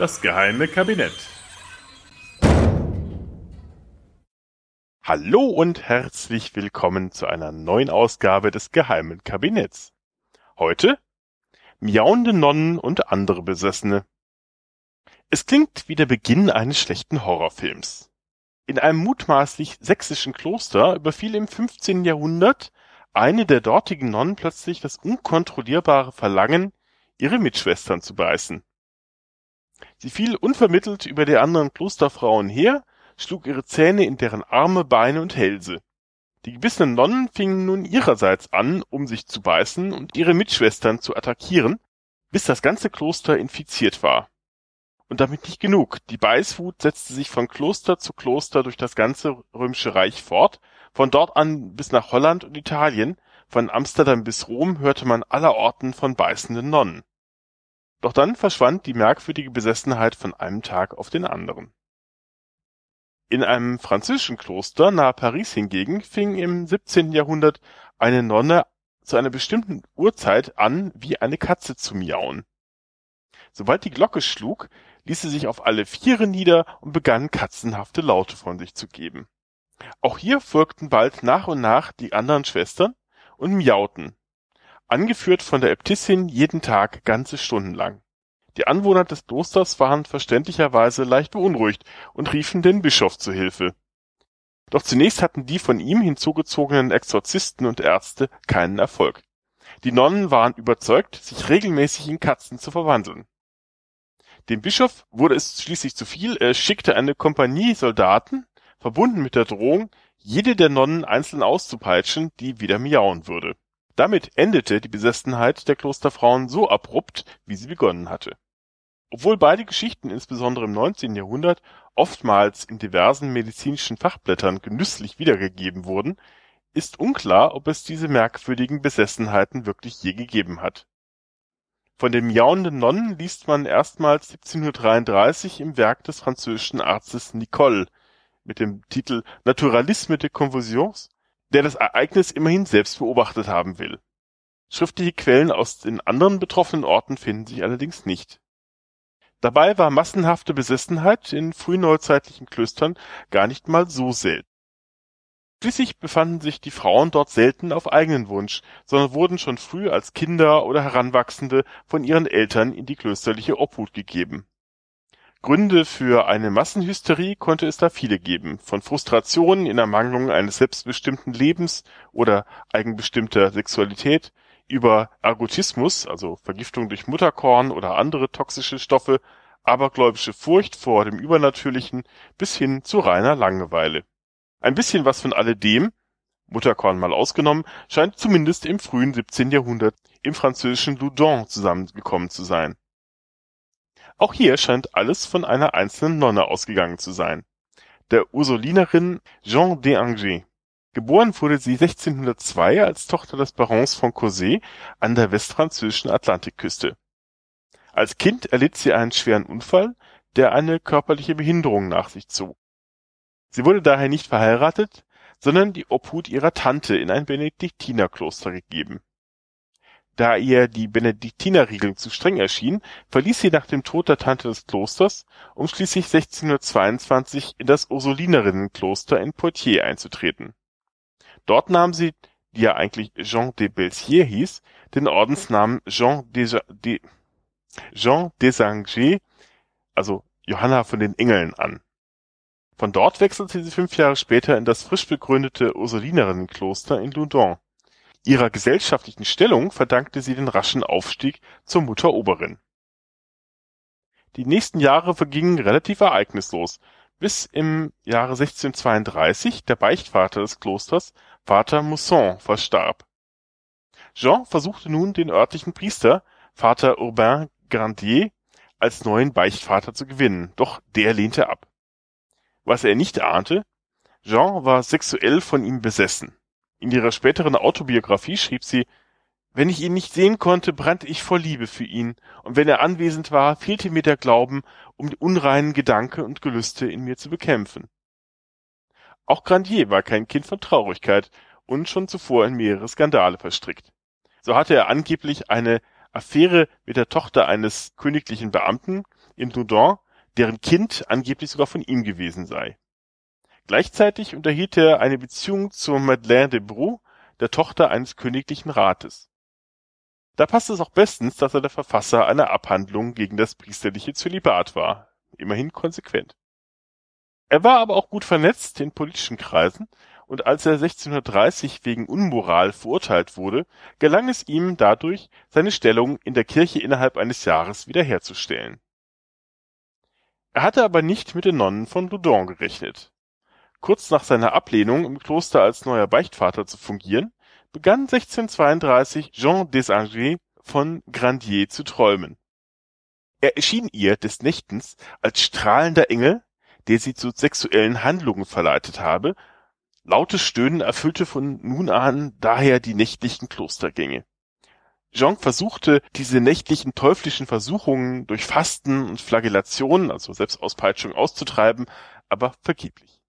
Das geheime Kabinett. Hallo und herzlich willkommen zu einer neuen Ausgabe des geheimen Kabinetts. Heute miauende Nonnen und andere Besessene. Es klingt wie der Beginn eines schlechten Horrorfilms. In einem mutmaßlich sächsischen Kloster überfiel im 15. Jahrhundert eine der dortigen Nonnen plötzlich das unkontrollierbare Verlangen, ihre Mitschwestern zu beißen. Sie fiel unvermittelt über die anderen Klosterfrauen her, schlug ihre Zähne in deren Arme, Beine und Hälse. Die gebissenen Nonnen fingen nun ihrerseits an, um sich zu beißen und ihre Mitschwestern zu attackieren, bis das ganze Kloster infiziert war. Und damit nicht genug. Die Beißwut setzte sich von Kloster zu Kloster durch das ganze römische Reich fort, von dort an bis nach Holland und Italien, von Amsterdam bis Rom hörte man allerorten von beißenden Nonnen. Doch dann verschwand die merkwürdige Besessenheit von einem Tag auf den anderen. In einem französischen Kloster nahe Paris hingegen fing im 17. Jahrhundert eine Nonne zu einer bestimmten Uhrzeit an, wie eine Katze zu miauen. Sobald die Glocke schlug, ließ sie sich auf alle Viere nieder und begann katzenhafte Laute von sich zu geben. Auch hier folgten bald nach und nach die anderen Schwestern und miauten, angeführt von der Äbtissin jeden Tag ganze Stunden lang. Die Anwohner des Klosters waren verständlicherweise leicht beunruhigt und riefen den Bischof zu Hilfe. Doch zunächst hatten die von ihm hinzugezogenen Exorzisten und Ärzte keinen Erfolg. Die Nonnen waren überzeugt, sich regelmäßig in Katzen zu verwandeln. Dem Bischof wurde es schließlich zu viel, er schickte eine Kompanie Soldaten, verbunden mit der Drohung, jede der Nonnen einzeln auszupeitschen, die wieder miauen würde. Damit endete die Besessenheit der Klosterfrauen so abrupt, wie sie begonnen hatte. Obwohl beide Geschichten insbesondere im 19. Jahrhundert oftmals in diversen medizinischen Fachblättern genüsslich wiedergegeben wurden, ist unklar, ob es diese merkwürdigen Besessenheiten wirklich je gegeben hat. Von den miauenden Nonnen liest man erstmals 1733 im Werk des französischen Arztes Nicole mit dem Titel Naturalisme des Convulsions der das Ereignis immerhin selbst beobachtet haben will. Schriftliche Quellen aus den anderen betroffenen Orten finden sich allerdings nicht. Dabei war massenhafte Besessenheit in frühneuzeitlichen Klöstern gar nicht mal so selten. Schließlich befanden sich die Frauen dort selten auf eigenen Wunsch, sondern wurden schon früh als Kinder oder Heranwachsende von ihren Eltern in die klösterliche Obhut gegeben Gründe für eine Massenhysterie konnte es da viele geben, von Frustrationen in Ermangelung eines selbstbestimmten Lebens oder eigenbestimmter Sexualität über Ergotismus, also Vergiftung durch Mutterkorn oder andere toxische Stoffe, abergläubische Furcht vor dem Übernatürlichen bis hin zu reiner Langeweile. Ein bisschen was von alledem, Mutterkorn mal ausgenommen, scheint zumindest im frühen 17. Jahrhundert im französischen Loudun zusammengekommen zu sein auch hier scheint alles von einer einzelnen Nonne ausgegangen zu sein, der Ursulinerin Jeanne d'Angers. Geboren wurde sie 1602 als Tochter des Barons von Cossé an der westfranzösischen Atlantikküste. Als Kind erlitt sie einen schweren Unfall, der eine körperliche Behinderung nach sich zog. Sie wurde daher nicht verheiratet, sondern die Obhut ihrer Tante in ein Benediktinerkloster gegeben da ihr die Benediktinerregelung zu streng erschien, verließ sie nach dem Tod der Tante das Klosters, um schließlich 1622 in das Ursulinerinnenkloster in Poitiers einzutreten. Dort nahm sie, die ja eigentlich Jean de Belsier hieß, den Ordensnamen Jean des, de, Jean des Angers, also Johanna von den Engeln an. Von dort wechselte sie fünf Jahre später in das frisch begründete Ursulinerinnenkloster in Loudun Ihrer gesellschaftlichen Stellung verdankte sie den raschen Aufstieg zur Mutteroberin. Die nächsten Jahre vergingen relativ ereignislos, bis im Jahre 1632 der Beichtvater des Klosters, Vater Mousson, verstarb. Jean versuchte nun den örtlichen Priester, Vater Urbain Grandier, als neuen Beichtvater zu gewinnen, doch der lehnte ab. Was er nicht ahnte, Jean war sexuell von ihm besessen. In ihrer späteren Autobiografie schrieb sie, wenn ich ihn nicht sehen konnte, brannte ich vor Liebe für ihn, und wenn er anwesend war, fehlte mir der Glauben, um die unreinen Gedanken und Gelüste in mir zu bekämpfen. Auch Grandier war kein Kind von Traurigkeit und schon zuvor in mehrere Skandale verstrickt. So hatte er angeblich eine Affäre mit der Tochter eines königlichen Beamten in Loudun, deren Kind angeblich sogar von ihm gewesen sei. Gleichzeitig unterhielt er eine Beziehung zur Madeleine de Brou, der Tochter eines königlichen Rates. Da passt es auch bestens, dass er der Verfasser einer Abhandlung gegen das priesterliche Zölibat war. Immerhin konsequent. Er war aber auch gut vernetzt in politischen Kreisen und als er 1630 wegen Unmoral verurteilt wurde, gelang es ihm dadurch, seine Stellung in der Kirche innerhalb eines Jahres wiederherzustellen. Er hatte aber nicht mit den Nonnen von Loudun gerechnet. Kurz nach seiner Ablehnung, im Kloster als neuer Beichtvater zu fungieren, begann 1632 Jean Desangers von Grandier zu träumen. Er erschien ihr des Nächtens als strahlender Engel, der sie zu sexuellen Handlungen verleitet habe, lautes Stöhnen erfüllte von nun an daher die nächtlichen Klostergänge. Jean versuchte, diese nächtlichen teuflischen Versuchungen durch Fasten und Flagellation, also Selbstauspeitschung, auszutreiben, aber vergeblich.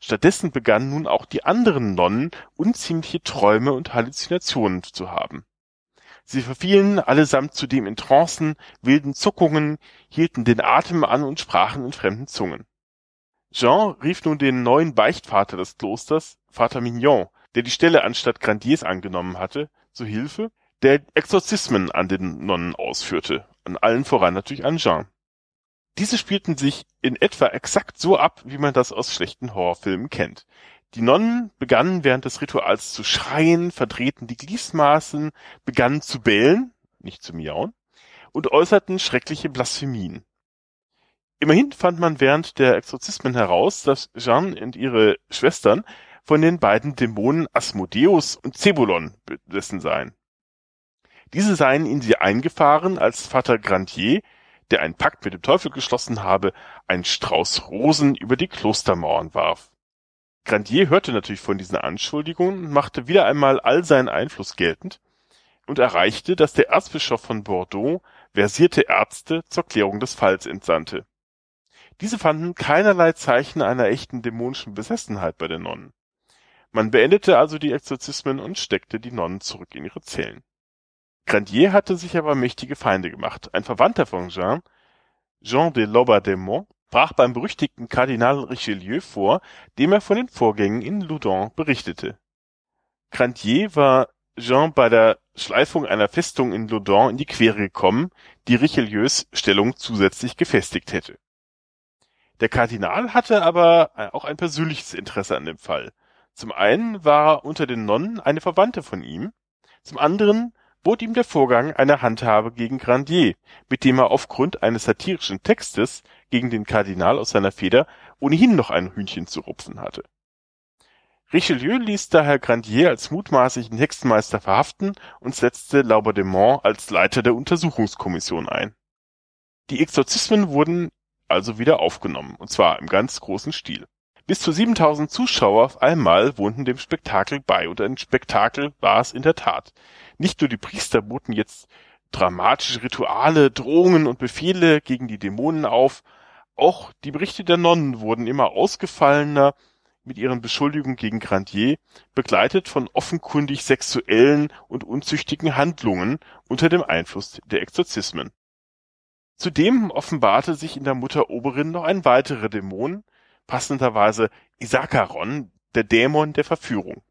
Stattdessen begannen nun auch die anderen Nonnen unziemliche Träume und Halluzinationen zu haben. Sie verfielen allesamt zudem in Trancen, wilden Zuckungen, hielten den Atem an und sprachen in fremden Zungen. Jean rief nun den neuen Beichtvater des Klosters, Vater Mignon, der die Stelle anstatt Grandiers angenommen hatte, zu Hilfe, der Exorzismen an den Nonnen ausführte, an allen voran natürlich an Jean. Diese spielten sich in etwa exakt so ab, wie man das aus schlechten Horrorfilmen kennt. Die Nonnen begannen während des Rituals zu schreien, verdrehten die Gliesmaßen, begannen zu bellen, nicht zu miauen, und äußerten schreckliche Blasphemien. Immerhin fand man während der Exorzismen heraus, dass Jeanne und ihre Schwestern von den beiden Dämonen Asmodeus und Zebulon besessen seien. Diese seien in sie eingefahren, als Vater Grandier der einen Pakt mit dem Teufel geschlossen habe, einen Strauß Rosen über die Klostermauern warf. Grandier hörte natürlich von diesen Anschuldigungen und machte wieder einmal all seinen Einfluss geltend und erreichte, dass der Erzbischof von Bordeaux versierte Ärzte zur Klärung des Falls entsandte. Diese fanden keinerlei Zeichen einer echten dämonischen Besessenheit bei den Nonnen. Man beendete also die Exorzismen und steckte die Nonnen zurück in ihre Zellen. Grandier hatte sich aber mächtige Feinde gemacht. Ein Verwandter von Jean, Jean de Laubardemont, brach beim berüchtigten Kardinal Richelieu vor, dem er von den Vorgängen in Loudun berichtete. Grandier war Jean bei der Schleifung einer Festung in Loudun in die Quere gekommen, die Richelieus Stellung zusätzlich gefestigt hätte. Der Kardinal hatte aber auch ein persönliches Interesse an dem Fall. Zum einen war unter den Nonnen eine Verwandte von ihm, zum anderen bot ihm der Vorgang eine Handhabe gegen Grandier, mit dem er aufgrund eines satirischen Textes gegen den Kardinal aus seiner Feder ohnehin noch ein Hühnchen zu rupfen hatte. Richelieu ließ daher Grandier als mutmaßlichen Hexenmeister verhaften und setzte Laubardemont als Leiter der Untersuchungskommission ein. Die Exorzismen wurden also wieder aufgenommen, und zwar im ganz großen Stil. Bis zu 7000 Zuschauer auf einmal wohnten dem Spektakel bei und ein Spektakel war es in der Tat. Nicht nur die Priester boten jetzt dramatische Rituale, Drohungen und Befehle gegen die Dämonen auf, auch die Berichte der Nonnen wurden immer ausgefallener mit ihren Beschuldigungen gegen Grandier, begleitet von offenkundig sexuellen und unzüchtigen Handlungen unter dem Einfluss der Exorzismen. Zudem offenbarte sich in der Mutter Oberin noch ein weiterer Dämon, passenderweise Isakaron, der Dämon der Verführung.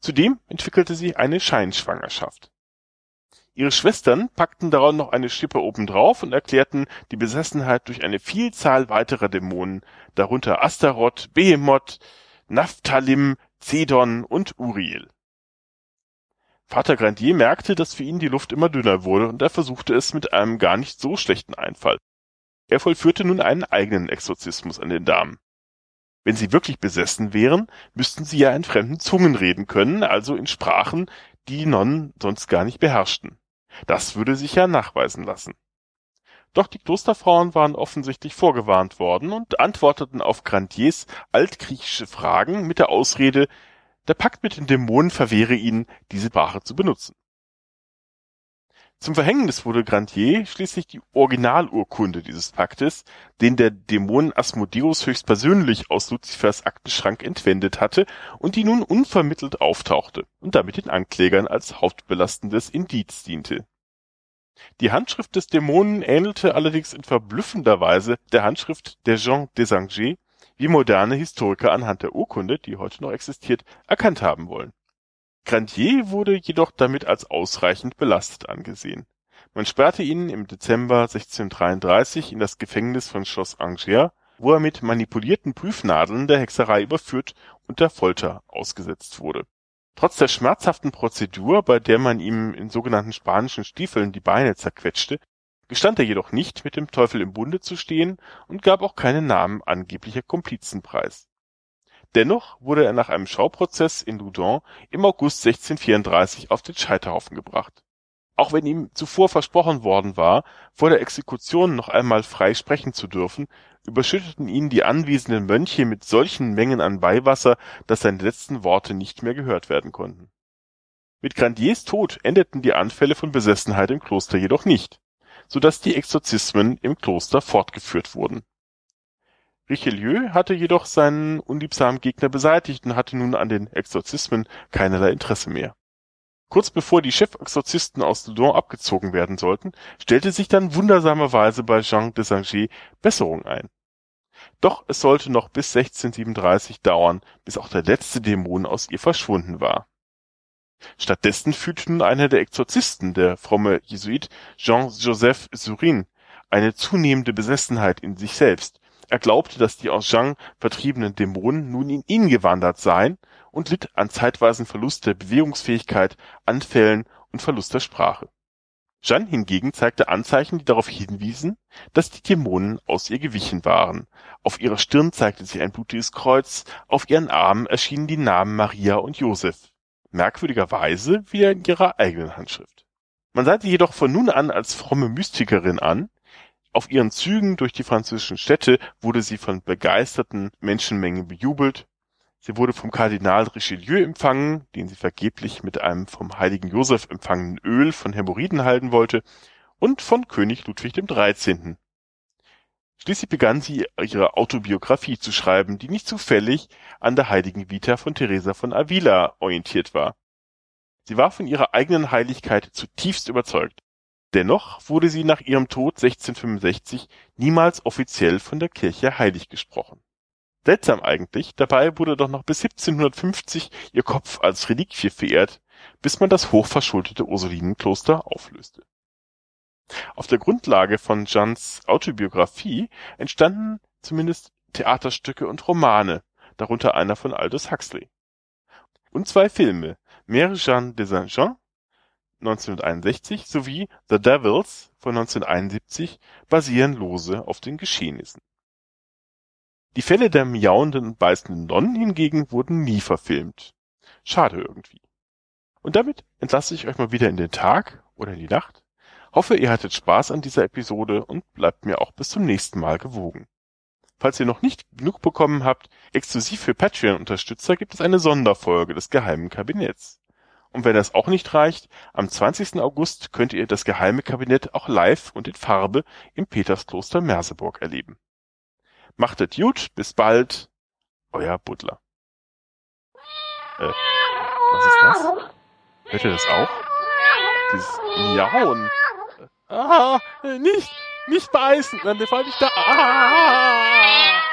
Zudem entwickelte sie eine Scheinschwangerschaft. Ihre Schwestern packten daran noch eine Schippe obendrauf und erklärten die Besessenheit durch eine Vielzahl weiterer Dämonen, darunter Astaroth, Behemoth, Naphthalim, Zedon und Uriel. Vater Grandier merkte, dass für ihn die Luft immer dünner wurde und er versuchte es mit einem gar nicht so schlechten Einfall. Er vollführte nun einen eigenen Exorzismus an den Damen. Wenn sie wirklich besessen wären, müssten sie ja in fremden Zungen reden können, also in Sprachen, die Nonnen sonst gar nicht beherrschten. Das würde sich ja nachweisen lassen. Doch die Klosterfrauen waren offensichtlich vorgewarnt worden und antworteten auf Grandiers altgriechische Fragen mit der Ausrede, der Pakt mit den Dämonen verwehre ihnen, diese Sprache zu benutzen. Zum Verhängnis wurde Grandier schließlich die Originalurkunde dieses Paktes, den der Dämon Asmodeus höchstpersönlich aus Luzifers Aktenschrank entwendet hatte und die nun unvermittelt auftauchte und damit den Anklägern als hauptbelastendes Indiz diente Die Handschrift des Dämonen ähnelte allerdings in verblüffender Weise der Handschrift der Jean Desangers, wie moderne Historiker anhand der Urkunde, die heute noch existiert, erkannt haben wollen. Grandier wurde jedoch damit als ausreichend belastet angesehen. Man sperrte ihn im Dezember 1633 in das Gefängnis von Schloss Angers, wo er mit manipulierten Prüfnadeln der Hexerei überführt und der Folter ausgesetzt wurde. Trotz der schmerzhaften Prozedur, bei der man ihm in sogenannten spanischen Stiefeln die Beine zerquetschte, gestand er jedoch nicht, mit dem Teufel im Bunde zu stehen und gab auch keinen Namen angeblicher Komplizen preis. Dennoch wurde er nach einem Schauprozess in Loudun im August 1634 auf den Scheiterhaufen gebracht. Auch wenn ihm zuvor versprochen worden war, vor der Exekution noch einmal frei sprechen zu dürfen, überschütteten ihn die anwesenden Mönche mit solchen Mengen an Weihwasser, dass seine letzten Worte nicht mehr gehört werden konnten. Mit Grandiers Tod endeten die Anfälle von Besessenheit im Kloster jedoch nicht so dass die Exorzismen im Kloster fortgeführt wurden. Richelieu hatte jedoch seinen unliebsamen Gegner beseitigt und hatte nun an den Exorzismen keinerlei Interesse mehr. Kurz bevor die Chefexorzisten aus Loudun abgezogen werden sollten, stellte sich dann wundersamerweise bei Jean de Saint Besserung ein. Doch es sollte noch bis 1637 dauern, bis auch der letzte Dämon aus ihr verschwunden war Stattdessen fühlte nun einer der Exorzisten, der fromme Jesuit Jean-Joseph Surin, eine zunehmende Besessenheit in sich selbst. Er glaubte, dass die aus Jean vertriebenen Dämonen nun in ihn gewandert seien und litt an zeitweisen Verlust der Bewegungsfähigkeit, Anfällen und Verlust der Sprache. Jeanne hingegen zeigte Anzeichen, die darauf hinwiesen, dass die Dämonen aus ihr gewichen waren. Auf ihrer Stirn zeigte sich ein blutiges Kreuz, auf ihren Armen erschienen die Namen Maria und Joseph merkwürdigerweise wieder in ihrer eigenen Handschrift. Man sah sie jedoch von nun an als fromme Mystikerin an, auf ihren Zügen durch die französischen Städte wurde sie von begeisterten Menschenmengen bejubelt, sie wurde vom Kardinal Richelieu empfangen, den sie vergeblich mit einem vom heiligen Joseph empfangenen Öl von Hämorrhoiden halten wollte, und von König Ludwig XIII. Schließlich begann sie ihre Autobiographie zu schreiben, die nicht zufällig an der Heiligen Vita von Teresa von Avila orientiert war. Sie war von ihrer eigenen Heiligkeit zutiefst überzeugt. Dennoch wurde sie nach ihrem Tod 1665 niemals offiziell von der Kirche heilig gesprochen. Seltsam eigentlich, dabei wurde doch noch bis 1750 ihr Kopf als Reliquie verehrt, bis man das hochverschuldete Ursulinenkloster auflöste auf der Grundlage von Jeannes Autobiographie entstanden zumindest Theaterstücke und Romane, darunter einer von Aldous Huxley. Und zwei Filme, Mère Jeanne de Saint-Jean (1961) sowie The Devils von 1971 basieren lose auf den Geschehnissen. Die Fälle der miauenden und beißenden Nonnen hingegen wurden nie verfilmt. Schade irgendwie. Und damit entlasse ich euch mal wieder in den Tag oder in die Nacht Hoffe, ihr hattet Spaß an dieser Episode und bleibt mir auch bis zum nächsten Mal gewogen. Falls ihr noch nicht genug bekommen habt, exklusiv für Patreon-Unterstützer gibt es eine Sonderfolge des Geheimen Kabinetts. Und wenn das auch nicht reicht, am 20. August könnt ihr das Geheime Kabinett auch live und in Farbe im Peterskloster Merseburg erleben. Machtet gut, bis bald, euer Butler. Äh, was ist das? Hört ihr das auch? Dieses Miauen. Ah, nicht, nicht beißen, dann fall ich da. Ah,